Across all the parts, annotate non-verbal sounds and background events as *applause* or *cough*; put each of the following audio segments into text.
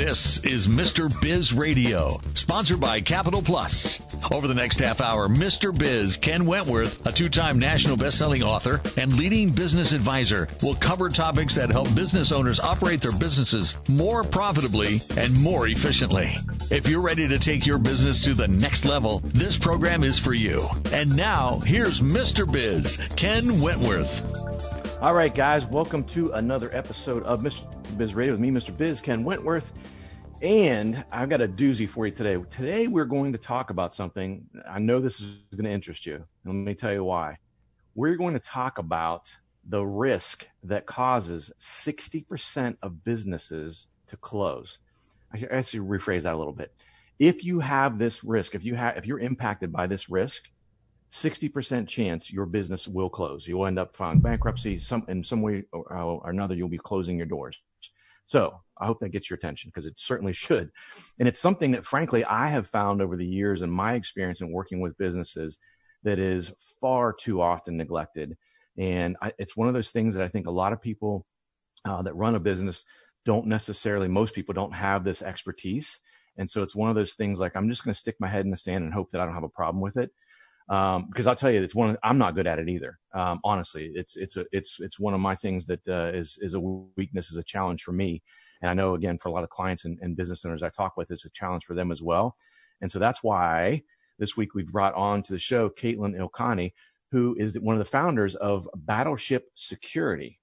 This is Mr. Biz Radio, sponsored by Capital Plus. Over the next half hour, Mr. Biz, Ken Wentworth, a two time national best-selling author and leading business advisor, will cover topics that help business owners operate their businesses more profitably and more efficiently. If you're ready to take your business to the next level, this program is for you. And now, here's Mr. Biz, Ken Wentworth. All right, guys, welcome to another episode of Mr. Biz Radio with me, Mr. Biz, Ken Wentworth. And I've got a doozy for you today. Today, we're going to talk about something. I know this is going to interest you. Let me tell you why. We're going to talk about the risk that causes 60% of businesses to close. I actually rephrase that a little bit. If you have this risk, if you have, if you're impacted by this risk, 60% chance your business will close. You'll end up filing bankruptcy some in some way or, or another. You'll be closing your doors. So I hope that gets your attention because it certainly should. And it's something that frankly, I have found over the years in my experience in working with businesses that is far too often neglected. And I, it's one of those things that I think a lot of people uh, that run a business don't necessarily, most people don't have this expertise. And so it's one of those things like, I'm just going to stick my head in the sand and hope that I don't have a problem with it. Um, because I'll tell you, it's one. Of, I'm not good at it either. Um, honestly, it's it's a it's it's one of my things that uh, is is a weakness, is a challenge for me. And I know again for a lot of clients and, and business owners I talk with, it's a challenge for them as well. And so that's why this week we've brought on to the show Caitlin Ilkani, who is one of the founders of Battleship Security.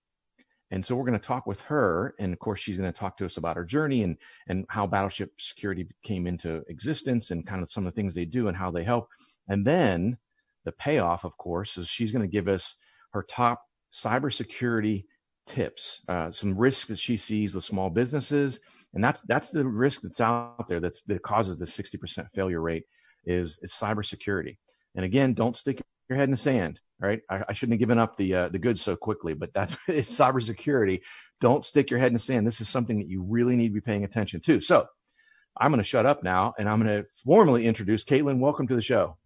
And so we're going to talk with her. And of course, she's going to talk to us about her journey and, and how Battleship Security came into existence and kind of some of the things they do and how they help. And then the payoff, of course, is she's going to give us her top cybersecurity tips, uh, some risks that she sees with small businesses, and that's that's the risk that's out there that's that causes the 60% failure rate is is cybersecurity. And again, don't stick your head in the sand. Right? I, I shouldn't have given up the uh, the goods so quickly, but that's *laughs* it's cybersecurity. Don't stick your head in the sand. This is something that you really need to be paying attention to. So I'm going to shut up now, and I'm going to formally introduce Caitlin. Welcome to the show.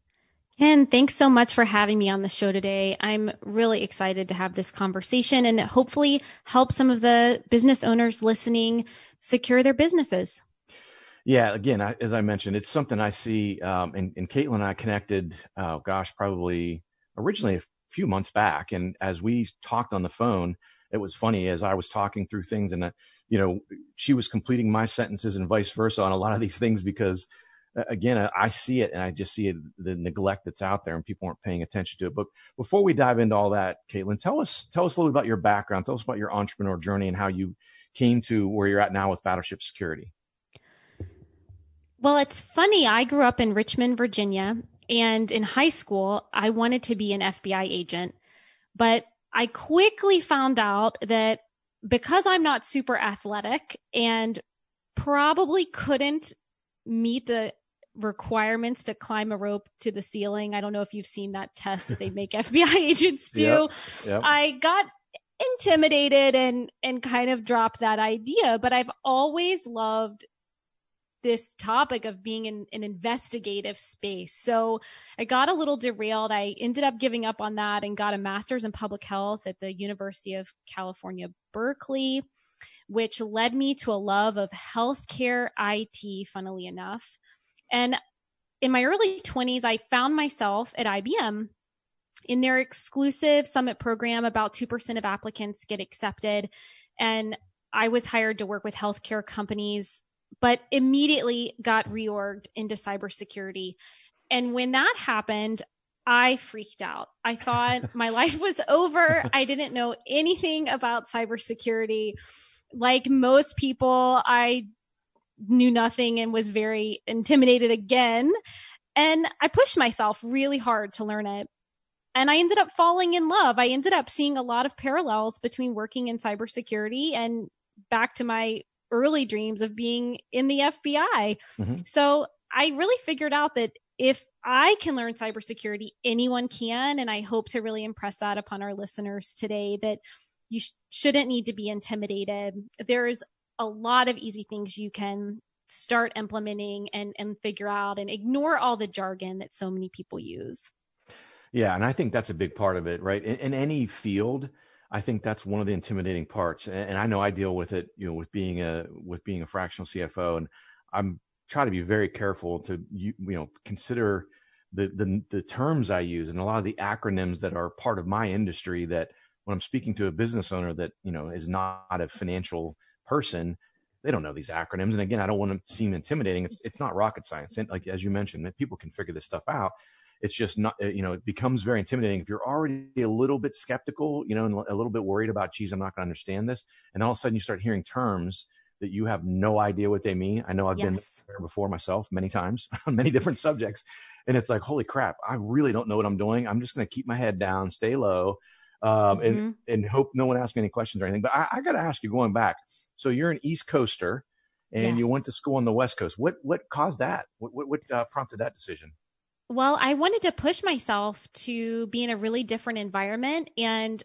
Ken, thanks so much for having me on the show today. I'm really excited to have this conversation and hopefully help some of the business owners listening secure their businesses. Yeah, again, I, as I mentioned, it's something I see, um, and, and Caitlin and I connected, uh, gosh, probably originally a few months back. And as we talked on the phone, it was funny as I was talking through things and, uh, you know, she was completing my sentences and vice versa on a lot of these things because again, I see it and I just see the neglect that's out there and people aren't paying attention to it. But before we dive into all that, Caitlin, tell us, tell us a little bit about your background. Tell us about your entrepreneur journey and how you came to where you're at now with Battleship Security. Well, it's funny. I grew up in Richmond, Virginia, and in high school, I wanted to be an FBI agent, but I quickly found out that because I'm not super athletic and probably couldn't meet the requirements to climb a rope to the ceiling. I don't know if you've seen that test that they *laughs* make FBI agents do. Yep, yep. I got intimidated and and kind of dropped that idea, but I've always loved this topic of being in an investigative space. So I got a little derailed. I ended up giving up on that and got a master's in public health at the University of California, Berkeley, which led me to a love of healthcare IT, funnily enough. And in my early 20s, I found myself at IBM in their exclusive summit program. About 2% of applicants get accepted. And I was hired to work with healthcare companies, but immediately got reorged into cybersecurity. And when that happened, I freaked out. I thought *laughs* my life was over. I didn't know anything about cybersecurity. Like most people, I knew nothing and was very intimidated again. And I pushed myself really hard to learn it. And I ended up falling in love. I ended up seeing a lot of parallels between working in cybersecurity and back to my early dreams of being in the FBI. Mm-hmm. So I really figured out that if I can learn cybersecurity, anyone can. And I hope to really impress that upon our listeners today that you sh- shouldn't need to be intimidated. There is a lot of easy things you can start implementing and, and figure out and ignore all the jargon that so many people use. Yeah. And I think that's a big part of it, right? In, in any field, I think that's one of the intimidating parts. And, and I know I deal with it, you know, with being a with being a fractional CFO, and I'm trying to be very careful to you, you know consider the, the the terms I use and a lot of the acronyms that are part of my industry that when I'm speaking to a business owner that you know is not a financial person, they don't know these acronyms. And again, I don't want to seem intimidating. It's it's not rocket science. And like as you mentioned, people can figure this stuff out. It's just not you know it becomes very intimidating if you're already a little bit skeptical, you know, and a little bit worried about, geez, I'm not going to understand this, and all of a sudden you start hearing terms that you have no idea what they mean. I know I've yes. been there before myself many times *laughs* on many different subjects. And it's like, holy crap, I really don't know what I'm doing. I'm just going to keep my head down, stay low, um, mm-hmm. and, and hope no one asks me any questions or anything. But I, I got to ask you going back. So you're an East Coaster and yes. you went to school on the West Coast. What, what caused that? What, what, what uh, prompted that decision? Well, I wanted to push myself to be in a really different environment. And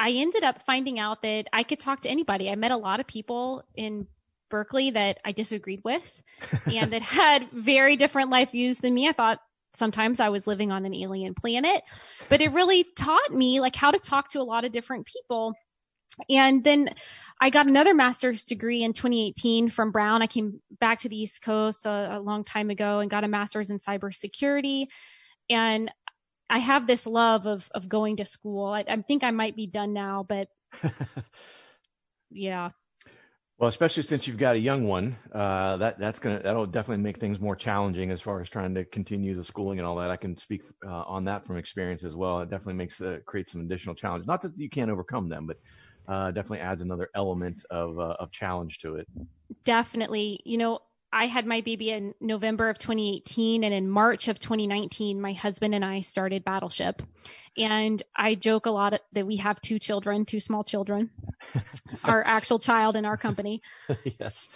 I ended up finding out that I could talk to anybody. I met a lot of people in Berkeley that I disagreed with *laughs* and that had very different life views than me. I thought sometimes I was living on an alien planet, but it really taught me like how to talk to a lot of different people. And then I got another master's degree in 2018 from Brown. I came back to the East Coast a, a long time ago and got a master's in cybersecurity. And I have this love of of going to school. I, I think I might be done now, but *laughs* yeah. Well, especially since you've got a young one, uh, that that's gonna that'll definitely make things more challenging as far as trying to continue the schooling and all that. I can speak uh, on that from experience as well. It definitely makes uh, creates some additional challenges. Not that you can't overcome them, but uh, definitely adds another element of uh, of challenge to it. Definitely, you know, I had my baby in November of 2018 and in March of 2019, my husband and I started Battleship. And I joke a lot that we have two children, two small children, *laughs* our actual child in our company. *laughs* yes.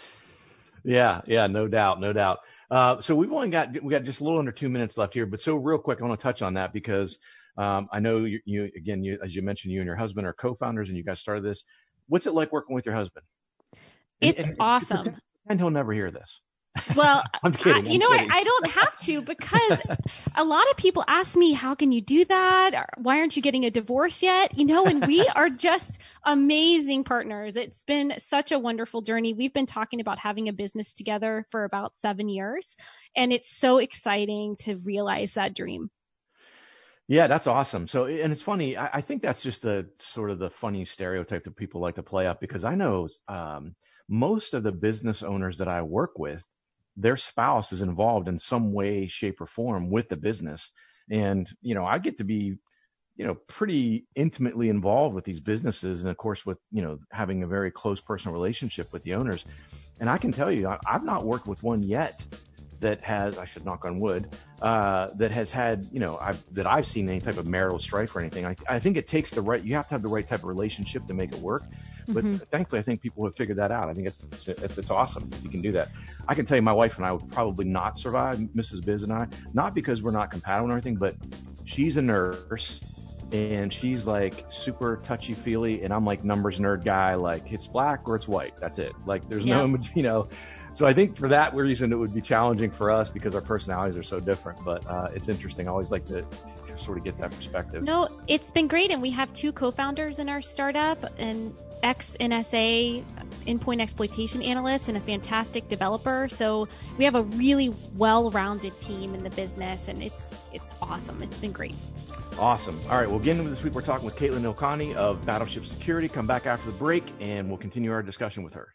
Yeah. Yeah. No doubt. No doubt. Uh, so we've only got, we got just a little under two minutes left here, but so real quick, I want to touch on that because, um, I know you, you again, you, as you mentioned, you and your husband are co-founders and you guys started this. What's it like working with your husband? It's and, and, awesome *laughs* and he'll never hear this. Well, *laughs* I'm kidding. I, you I'm know, kidding. I, I, don't have to because a lot of people ask me, how can you do that? Why aren't you getting a divorce yet? You know, and we are just amazing partners. It's been such a wonderful journey. We've been talking about having a business together for about seven years and it's so exciting to realize that dream. Yeah, that's awesome. So, and it's funny. I, I think that's just the sort of the funny stereotype that people like to play up because I know, um, most of the business owners that I work with, their spouse is involved in some way, shape, or form with the business. And, you know, I get to be, you know, pretty intimately involved with these businesses. And of course, with, you know, having a very close personal relationship with the owners. And I can tell you, I, I've not worked with one yet that has I should knock on wood uh, that has had you know I've, that I've seen any type of marital strife or anything. I, I think it takes the right you have to have the right type of relationship to make it work. But mm-hmm. thankfully, I think people have figured that out. I think it's, it's, it's it's awesome if you can do that. I can tell you, my wife and I would probably not survive, Mrs. Biz and I, not because we're not compatible or anything, but she's a nurse and she's like super touchy feely and i'm like numbers nerd guy like it's black or it's white that's it like there's yeah. no *laughs* you know so I think for that reason, it would be challenging for us because our personalities are so different. But uh, it's interesting. I always like to, to, sort of get that perspective. No, it's been great, and we have two co-founders in our startup, and ex NSA endpoint exploitation analyst and a fantastic developer. So we have a really well-rounded team in the business, and it's it's awesome. It's been great. Awesome. All right. Well, again, this week we're talking with Caitlin Ilkani of Battleship Security. Come back after the break, and we'll continue our discussion with her.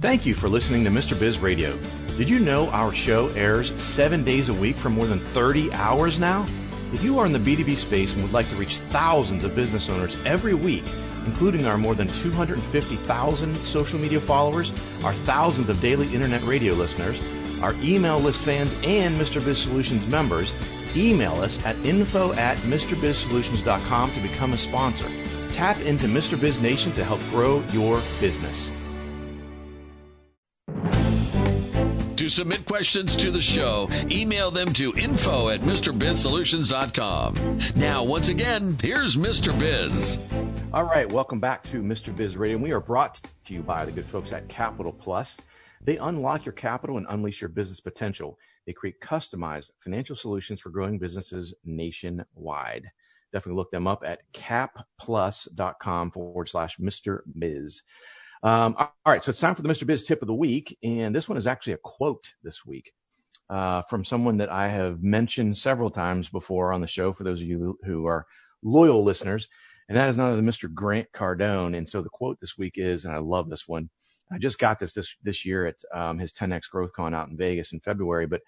Thank you for listening to Mr. Biz Radio. Did you know our show airs seven days a week for more than 30 hours now? If you are in the B2B space and would like to reach thousands of business owners every week, including our more than 250,000 social media followers, our thousands of daily internet radio listeners, our email list fans, and Mr. Biz Solutions members, email us at info at MrBizSolutions.com to become a sponsor. Tap into Mr. Biz Nation to help grow your business. Submit questions to the show, email them to info at MrBizSolutions.com. Now, once again, here's Mr. Biz. All right, welcome back to Mr. Biz Radio. And we are brought to you by the good folks at Capital Plus. They unlock your capital and unleash your business potential. They create customized financial solutions for growing businesses nationwide. Definitely look them up at capplus.com forward slash Mr. Biz. Um, all right, so it's time for the Mr. Biz tip of the week. And this one is actually a quote this week uh, from someone that I have mentioned several times before on the show for those of you who are loyal listeners. And that is none other than Mr. Grant Cardone. And so the quote this week is, and I love this one I just got this this this year at um, his 10x Growth Con out in Vegas in February. But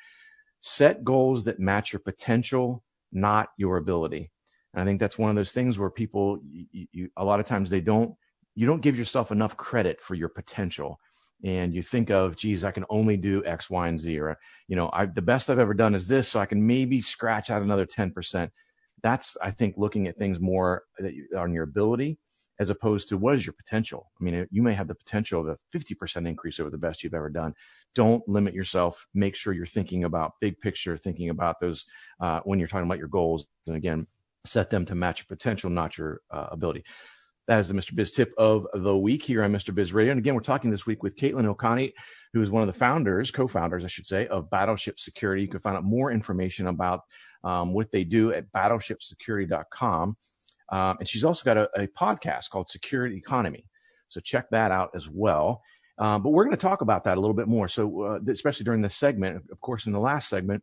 set goals that match your potential, not your ability. And I think that's one of those things where people, you, you, a lot of times they don't, you don't give yourself enough credit for your potential. And you think of, geez, I can only do X, Y, and Z, or, you know, I, the best I've ever done is this, so I can maybe scratch out another 10%. That's, I think, looking at things more on your ability as opposed to what is your potential? I mean, you may have the potential of a 50% increase over the best you've ever done. Don't limit yourself. Make sure you're thinking about big picture, thinking about those uh, when you're talking about your goals. And again, set them to match your potential, not your uh, ability. That is the Mr. Biz tip of the week here on Mr. Biz Radio. And again, we're talking this week with Caitlin O'Connie, who is one of the founders, co-founders, I should say, of Battleship Security. You can find out more information about um, what they do at battleshipsecurity.com. Um, and she's also got a, a, podcast called Security Economy. So check that out as well. Um, but we're going to talk about that a little bit more. So, uh, especially during this segment, of course, in the last segment,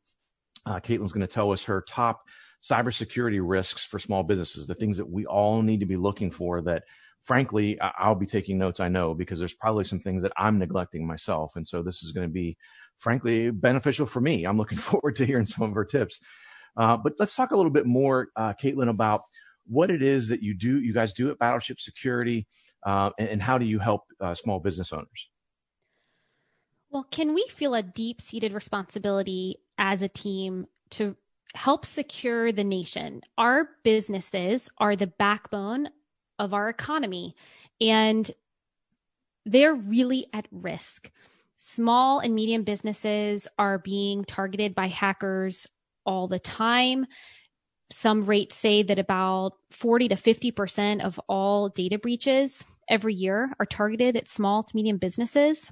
uh, Caitlin's going to tell us her top cybersecurity risks for small businesses, the things that we all need to be looking for that frankly, I'll be taking notes, I know, because there's probably some things that I'm neglecting myself. And so this is going to be, frankly, beneficial for me. I'm looking *laughs* forward to hearing some of her tips. Uh, but let's talk a little bit more, uh, Caitlin, about what it is that you do, you guys do at Battleship Security, uh, and, and, how do you help uh, small business owners? Well, Ken we feel a deep seated responsibility as a team to help secure the nation? Our businesses are the backbone of our economy, and they're really at risk. Small and medium businesses are being targeted by hackers all the time some rates say that about 40 to 50% of all data breaches every year are targeted at small to medium businesses.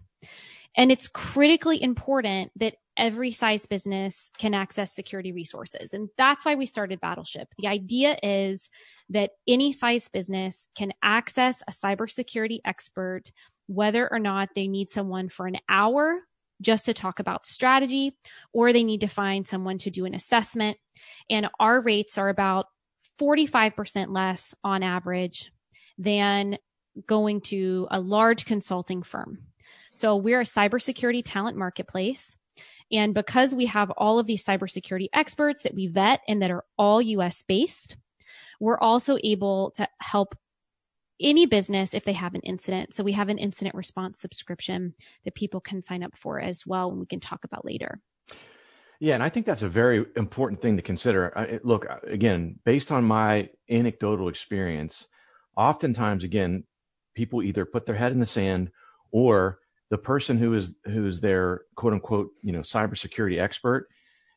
And it's critically important that every size business can access security resources. And that's why we started Battleship. The idea is that any size business can access a cybersecurity expert, whether or not they need someone for an hour just to talk about strategy, or they need to find someone to do an assessment. And our rates are about 45% less on average than going to a large consulting firm. So we're a cybersecurity talent marketplace. And because we have all of these cybersecurity experts that we vet and that are all US based, we're also able to help any business if they have an incident. So we have an incident response subscription that people can sign up for as well, and we can talk about later. Yeah, and I think that's a very important thing to consider. I, look, again, based on my anecdotal experience, oftentimes, again, people either put their head in the sand or the person who is who is their quote unquote you know cybersecurity expert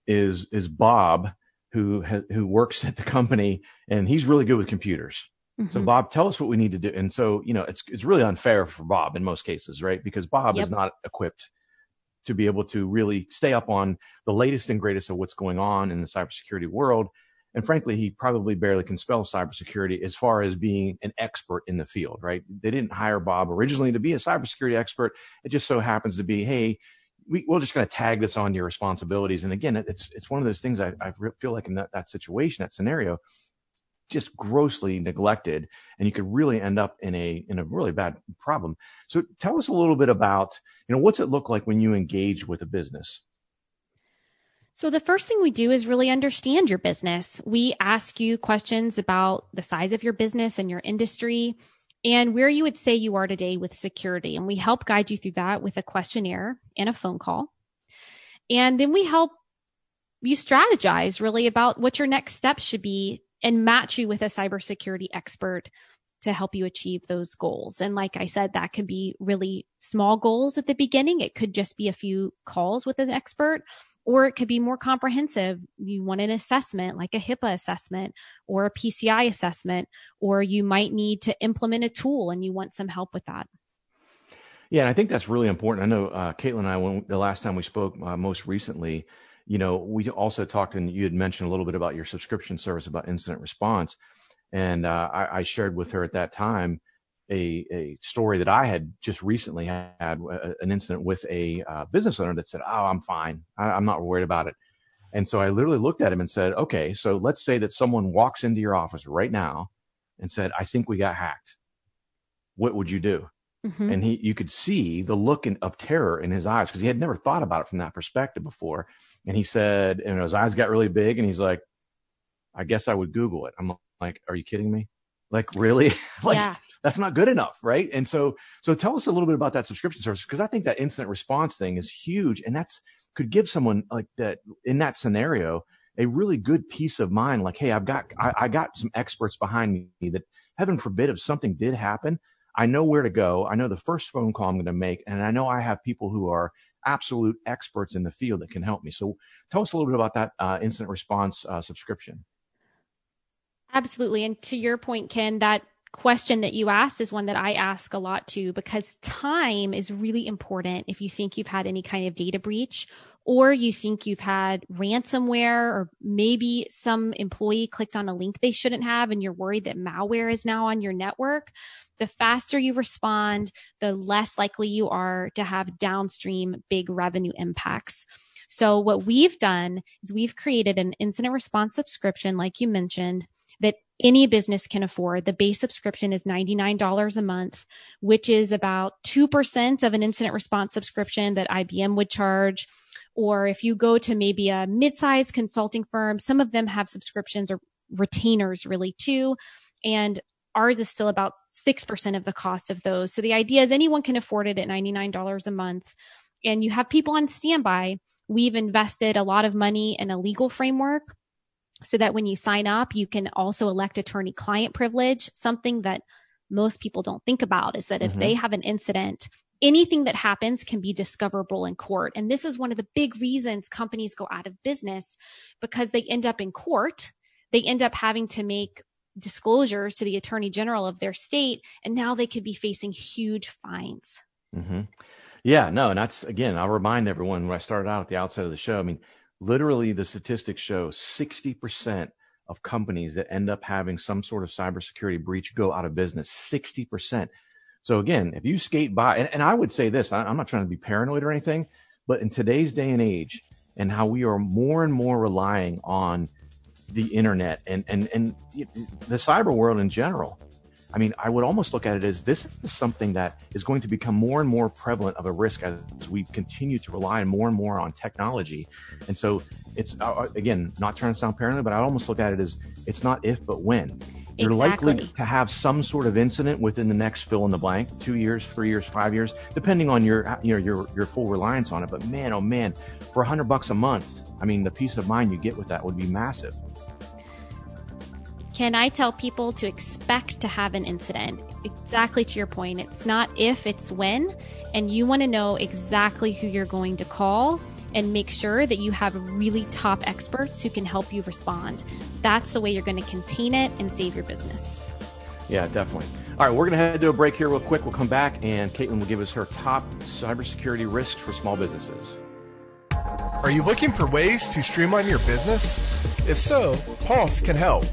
is is Bob who ha, who works at the company and he's really good with computers Mm-hmm. So Bob, tell us what we need to do. And so, you know, it's it's really unfair for Bob in most cases, right? Because Bob yep. is not equipped to be able to really stay up on the latest and greatest of what's going on in the cybersecurity world. And frankly, he probably barely can spell cybersecurity as far as being an expert in the field, right? They didn't hire Bob originally to be a cybersecurity expert. It just so happens to be, hey, we, are just going to tag this on your responsibilities. And again, it's it's one of those things I, I feel like in that, that situation, that scenario, just grossly neglected and you could really end up in a in a really bad problem so tell us a little bit about you know what's it look like when you engage with a business so the first thing we do is really understand your business. We ask you questions about the size of your business and your industry and where you would say you are today with security. And we help guide you through that with a questionnaire and a phone call. And then we help you strategize really about what your next step should be and match you with a cybersecurity expert to help you achieve those goals. And like I said, that could be really small goals at the beginning. It could just be a few calls with an expert, or it could be more comprehensive. You want an assessment like a HIPAA assessment or a PCI assessment, or you might need to implement a tool and you want some help with that. Yeah, and I think that's really important. I know uh, Caitlin and I, when the last time we spoke, uh, most recently, you know, we also talked, and you had mentioned a little bit about your subscription service about incident response. And uh, I, I, shared with her at that time a, a story that I had just recently had uh, an incident with a uh, business owner that said, "Oh, I'm fine. I, I'm not worried about it." And so I literally looked at him and said, "Okay, so let's say that someone walks into your office right now and said, "I think we got hacked." What would you do? Mm-hmm. And he, you could see the look in, of terror in his eyes because he had never thought about it from that perspective before. And he said, and his eyes got really big, and he's like, "I guess I would Google it." I'm like, are you kidding me? Like, really? *laughs* like, yeah. that's not good enough, right? And so, so tell us a little bit about that subscription service because I think that incident response thing is huge, and that's could give someone like that in that scenario a really good peace of mind. Like, hey, I've got I, I got some experts behind me that, heaven forbid, if something did happen, I know where to go. I know the first phone call I'm going to make, and I know I have people who are absolute experts in the field that can help me. So, tell us a little bit about that uh, incident response uh, subscription. Absolutely. And to your point, Ken, that question that you asked is one that I ask a lot too, because time is really important if you think you've had any kind of data breach or you think you've had ransomware or maybe some employee clicked on a link they shouldn't have and you're worried that malware is now on your network. The faster you respond, the less likely you are to have downstream big revenue impacts. So what we've done is we've created an incident response subscription, like you mentioned, that any business can afford. The base subscription is $99 a month, which is about 2% of an incident response subscription that IBM would charge. Or if you go to maybe a mid-sized consulting firm, some of them have subscriptions or retainers really too. And ours is still about 6% of the cost of those. So the idea is anyone can afford it at $99 a month and you have people on standby. We've invested a lot of money in a legal framework so that when you sign up, you can also elect attorney client privilege. Something that most people don't think about is that mm-hmm. if they have an incident, anything that happens can be discoverable in court. And this is one of the big reasons companies go out of business because they end up in court. They end up having to make disclosures to the attorney general of their state. And now they could be facing huge fines. Mm-hmm. Yeah, no, and that's again, I'll remind everyone when I started out at the outset of the show. I mean, literally the statistics show 60% of companies that end up having some sort of cybersecurity breach go out of business. 60% so again if you skate by and, and i would say this I, i'm not trying to be paranoid or anything but in today's day and age and how we are more and more relying on the internet and and and the cyber world in general I mean, I would almost look at it as this is something that is going to become more and more prevalent of a risk as we continue to rely more and more on technology. And so it's, uh, uh again, not trying to sound paranoid, but I almost look at it as it's not if, but when. You're exactly. likely to have some sort of incident within the next fill in the blank, two years, three years, five years, depending on your, you know, your, your full reliance on it. But man, oh man, for a hundred bucks a month, I mean, the peace of mind you get with that would be massive. Ken I tell people to expect to have an incident? Exactly to your point. It's not if, it's when. And you want to know exactly who you're going to call and make sure that you have really top experts who can help you respond. That's the way you're going to contain it and save your business. Yeah, definitely. All right, we're going to head to a break here real quick. We'll come back and Caitlin will give us her top cybersecurity risks for small businesses. Are you looking for ways to streamline your business? If so, Pulse can help.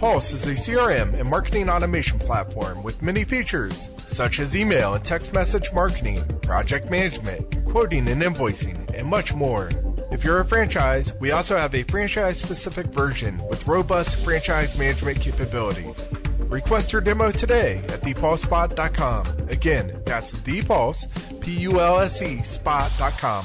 Pulse is a CRM and marketing automation platform with many features, such as email and text message marketing, project management, quoting and invoicing, and much more. If you're a franchise, we also have a franchise specific version with robust franchise management capabilities. Request your demo today at thepulsespot.com. Again, that's thepulse, P-U-L-S-E, spot.com.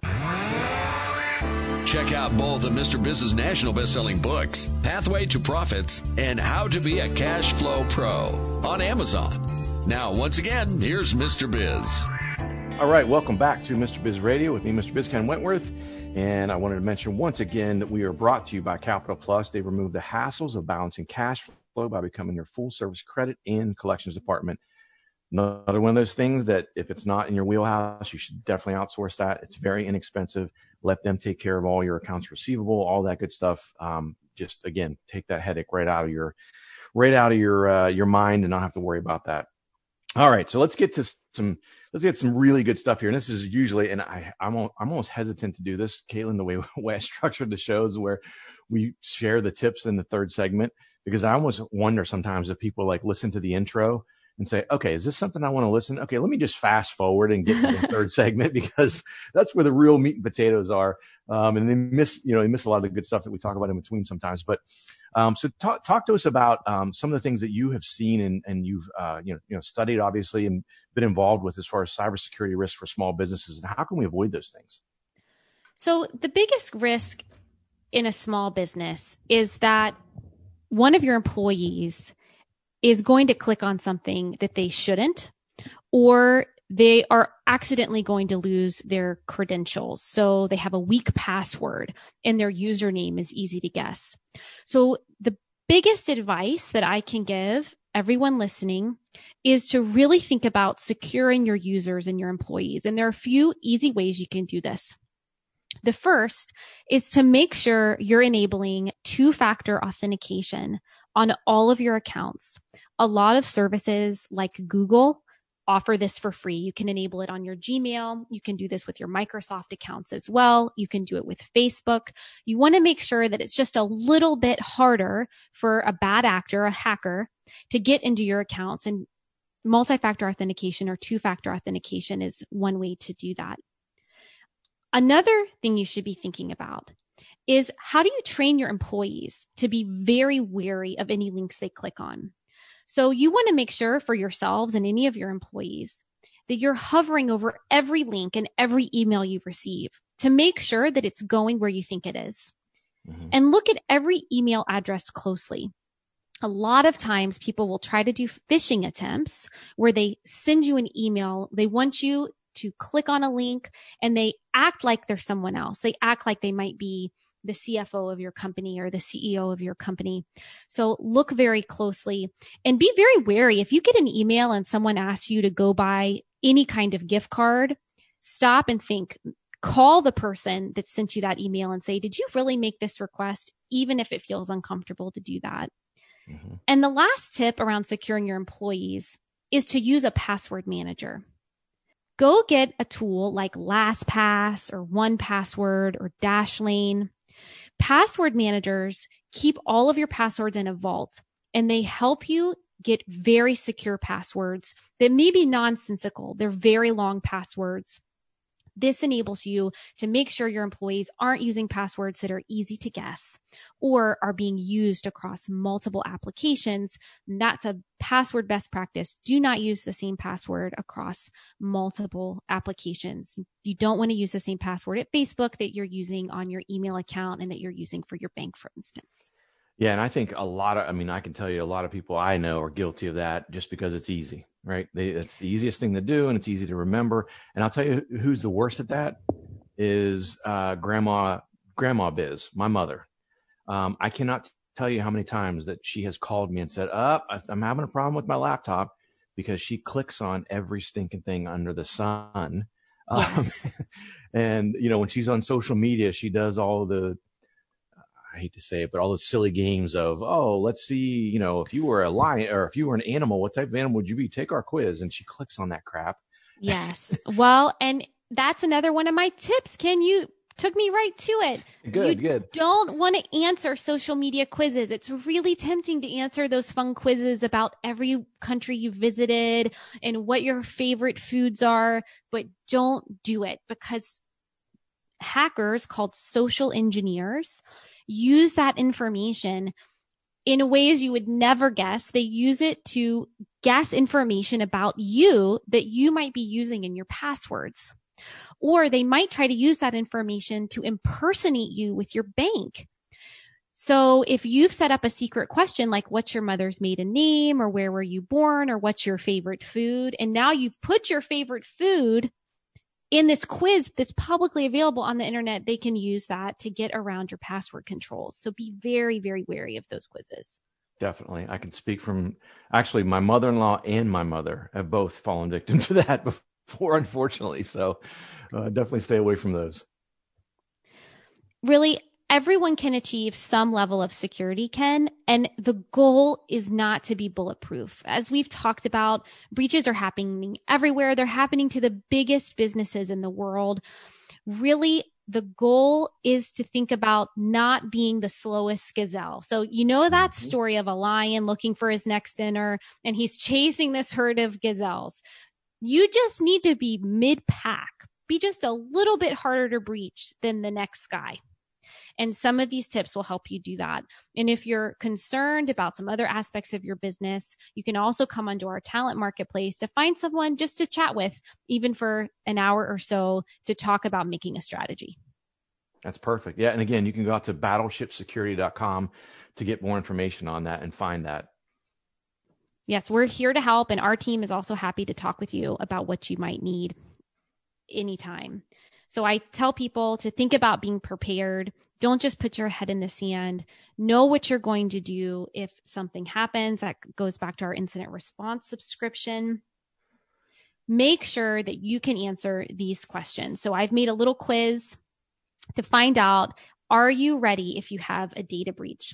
Check out both of Mr. Biz's national best-selling books, Pathway to Profits and How to Be a Cash Flow Pro on Amazon. Now, once again, here's Mr. Biz. All right, welcome back to Mr. Biz Radio with me, Mr. Biz Ken Wentworth. And I wanted to mention once again that we are brought to you by Capital Plus. They remove the hassles of balancing cash flow by becoming your full service credit and collections department. Another one of those things that if it's not in your wheelhouse, you should definitely outsource that. It's very inexpensive. Let them take care of all your accounts receivable, all that good stuff. Um, just again, take that headache right out of your, right out of your, uh, your mind and not have to worry about that. All right. So let's get to some, let's get some really good stuff here. And this is usually, and I, I'm, I'm almost hesitant to do this, Caitlin, the way, *laughs* way I structured the shows where we share the tips in the third segment, because I almost wonder sometimes if people like listen to the intro and say, okay, is this something I want to listen? Okay, let me just fast forward and get to the *laughs* third segment because that's where the real meat and potatoes are. Um, and they miss, you know, they miss a lot of the good stuff that we talk about in between sometimes. But um, so talk talk to us about um, some of the things that you have seen and and you've uh, you know you know studied obviously and been involved with as far as cybersecurity risk for small businesses and how can we avoid those things? So the biggest risk in a small business is that one of your employees is going to click on something that they shouldn't, or they are accidentally going to lose their credentials. So they have a weak password and their username is easy to guess. So the biggest advice that I can give everyone listening is to really think about securing your users and your employees. And there are a few easy ways you can do this. The first is to make sure you're enabling two factor authentication on all of your accounts. A lot of services like Google offer this for free. You can enable it on your Gmail. You can do this with your Microsoft accounts as well. You can do it with Facebook. You want to make sure that it's just a little bit harder for a bad actor, a hacker to get into your accounts and multi-factor authentication or two-factor authentication is one way to do that. Another thing you should be thinking about is how do you train your employees to be very wary of any links they click on? So you want to make sure for yourselves and any of your employees that you're hovering over every link and every email you receive to make sure that it's going where you think it is. Mm-hmm. And look at every email address closely. A lot of times people will try to do phishing attempts where they send you an email. They want you to click on a link and they act like they're someone else. They act like they might be the CFO of your company or the CEO of your company. So look very closely and be very wary. If you get an email and someone asks you to go buy any kind of gift card, stop and think. Call the person that sent you that email and say, did you really make this request? Even if it feels uncomfortable to do that. Mm-hmm. And the last tip around securing your employees is to use a password manager go get a tool like LastPass or 1Password or Dashlane. Password managers keep all of your passwords in a vault and they help you get very secure passwords that may be nonsensical. They're very long passwords this enables you to make sure your employees aren't using passwords that are easy to guess or are being used across multiple applications. That's a password best practice. Do not use the same password across multiple applications. You don't want to use the same password at Facebook that you're using on your email account and that you're using for your bank, for instance. Yeah, and I think a lot of, I mean, I can tell you a lot of people I know are guilty of that just because it's easy, right? They, it's the easiest thing to do and it's easy to remember. And I'll tell you who's the worst at that is uh, Grandma, Grandma Biz, my mother. Um, I cannot tell you how many times that she has called me and said, "Up, oh, I'm having a problem with my laptop," because she clicks on every stinking thing under the sun. Yes. Um, *laughs* and you know, when she's on social media, she does all the I hate to say it, but all those silly games of, oh, let's see, you know, if you were a lion or if you were an animal, what type of animal would you be? Take our quiz. And she clicks on that crap. Yes. well, and that's another one of my tips. Ken you took me right to it. Good, you good. Don't want to answer social media quizzes. It's really tempting to answer those fun quizzes about every country you visited and what your favorite foods are, but don't do it because hackers called social engineers use that information in ways you would never guess. They use it to guess information about you that you might be using in your passwords. Or they might try to use that information to impersonate you with your bank. So if you've set up a secret question like what's your mother's maiden name or where were you born or what's your favorite food and now you've put your favorite food in this quiz that's publicly available on the internet, they can use that to get around your password controls. So be very, very wary of those quizzes. Definitely. I can speak from actually my mother in law and my mother have both fallen victim to that *laughs* before, unfortunately. So uh, definitely stay away from those. Really, everyone can achieve some level of security, Ken, and the goal is not to be bulletproof. As we've talked about, breaches are happening everywhere. They're happening to the biggest businesses in the world. Really, the goal is to think about not being the slowest gazelle. So you know that mm-hmm. story of a lion looking for his next dinner and he's chasing this herd of gazelles. You just need to be mid pack, be just a little bit harder to breach than the next guy. And some of these tips will help you do that. And if you're concerned about some other aspects of your business, you can also come onto our talent marketplace to find someone just to chat with, even for an hour or so to talk about making a strategy. That's perfect. Yeah. And again, you can go out to battleshipsecurity.com to get more information on that and find that. Yes, we're here to help. And our team is also happy to talk with you about what you might need anytime. So I tell people to think about being prepared. Don't just put your head in the sand. Know what you're going to do if something happens. That goes back to our incident response subscription. Make sure that you can answer these questions. So I've made a little quiz to find out, are you ready if you have a data breach?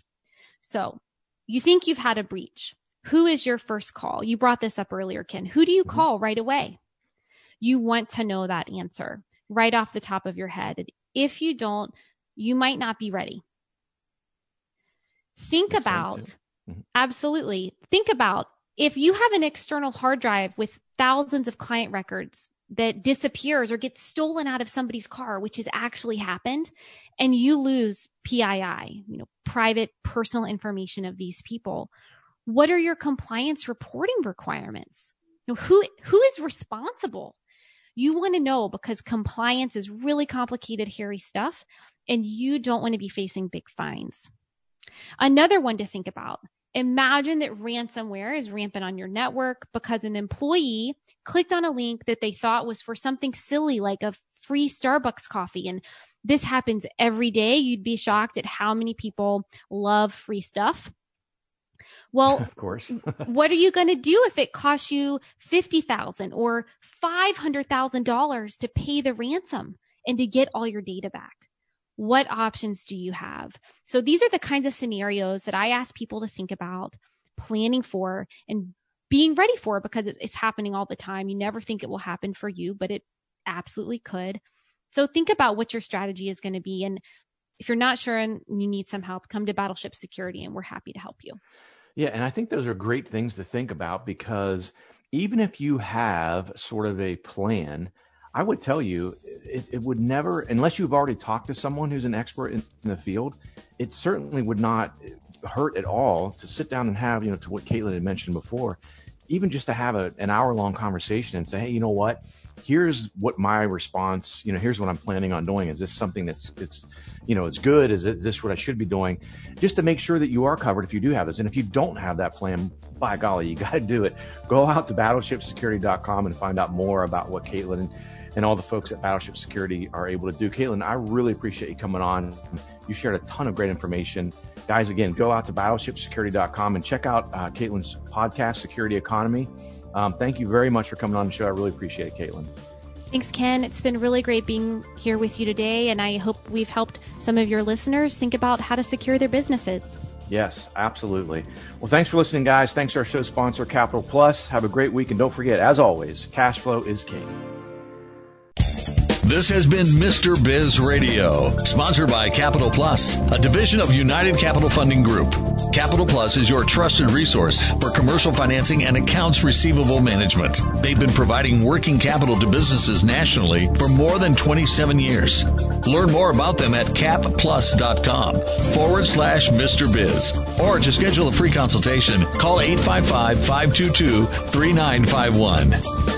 So you think you've had a breach. Who is your first call? You brought this up earlier, Ken. Who do you mm-hmm. call right away? You want to know that answer right off the top of your head. If you don't, you might not be ready. Think Makes about, mm-hmm. absolutely, think about if you have an external hard drive with thousands of client records that disappears or gets stolen out of somebody's car, which has actually happened, and you lose PII, you know, private personal information of these people. What are your compliance reporting requirements? You know, who, who is responsible you want to know because compliance is really complicated, hairy stuff, and you don't want to be facing big fines. Another one to think about. Imagine that ransomware is rampant on your network because an employee clicked on a link that they thought was for something silly like a free Starbucks coffee. And this happens every day. You'd be shocked at how many people love free stuff. Well, *laughs* of course. what are you going to do if it costs you 50,000 or $500,000 to pay the ransom and to get all your data back? What options do you have? So these are the kinds of scenarios that I ask people to think about planning for and being ready for because it's happening all the time. You never think it will happen for you, but it absolutely could. So think about what your strategy is going to be. And if you're not sure and you need some help, come to Battleship Security and we're happy to help you. Yeah, and I think those are great things to think about because even if you have sort of a plan, I would tell you it, it would never, unless you've already talked to someone who's an expert in, in, the field, it certainly would not hurt at all to sit down and have, you know, to what Caitlin had mentioned before, even just to have a, an hour long conversation and say, hey, you know what? Here's what my response, you know, here's what I'm planning on doing. Is this something that's it's, you know, is good? Is, it, is this what I should be doing? Just to make sure that you are covered if you do have this. And if you don't have that plan, by golly, you *laughs* got to do it. Go out to battleshipsecurity.com and find out more about what Caitlin and all the folks at Battleship Security are able to do. Caitlin, I really appreciate you coming on. You shared a ton of great information. Guys, again, go out to battleshipsecurity.com and check out uh, Caitlin's podcast, Security Economy. Um, thank you very much for coming on the show. I really appreciate it, Caitlin. Thanks, Ken. It's been really great being here with you today, and I hope we've helped some of your listeners think about how to secure their businesses. Yes, absolutely. Well, thanks for listening, guys. Thanks to our show sponsor, Capital Plus. Have a great week, and don't forget, as always, cash flow is king. This has been Mr. Biz Radio, sponsored by Capital Plus, a division of United Capital Funding Group. Capital Plus is your trusted resource for commercial financing and accounts receivable management. They've been providing working capital to businesses nationally for more than 27 years. Learn more about them at capplus.com forward slash Mr. Biz. Or to schedule a free consultation, call 855 522 3951.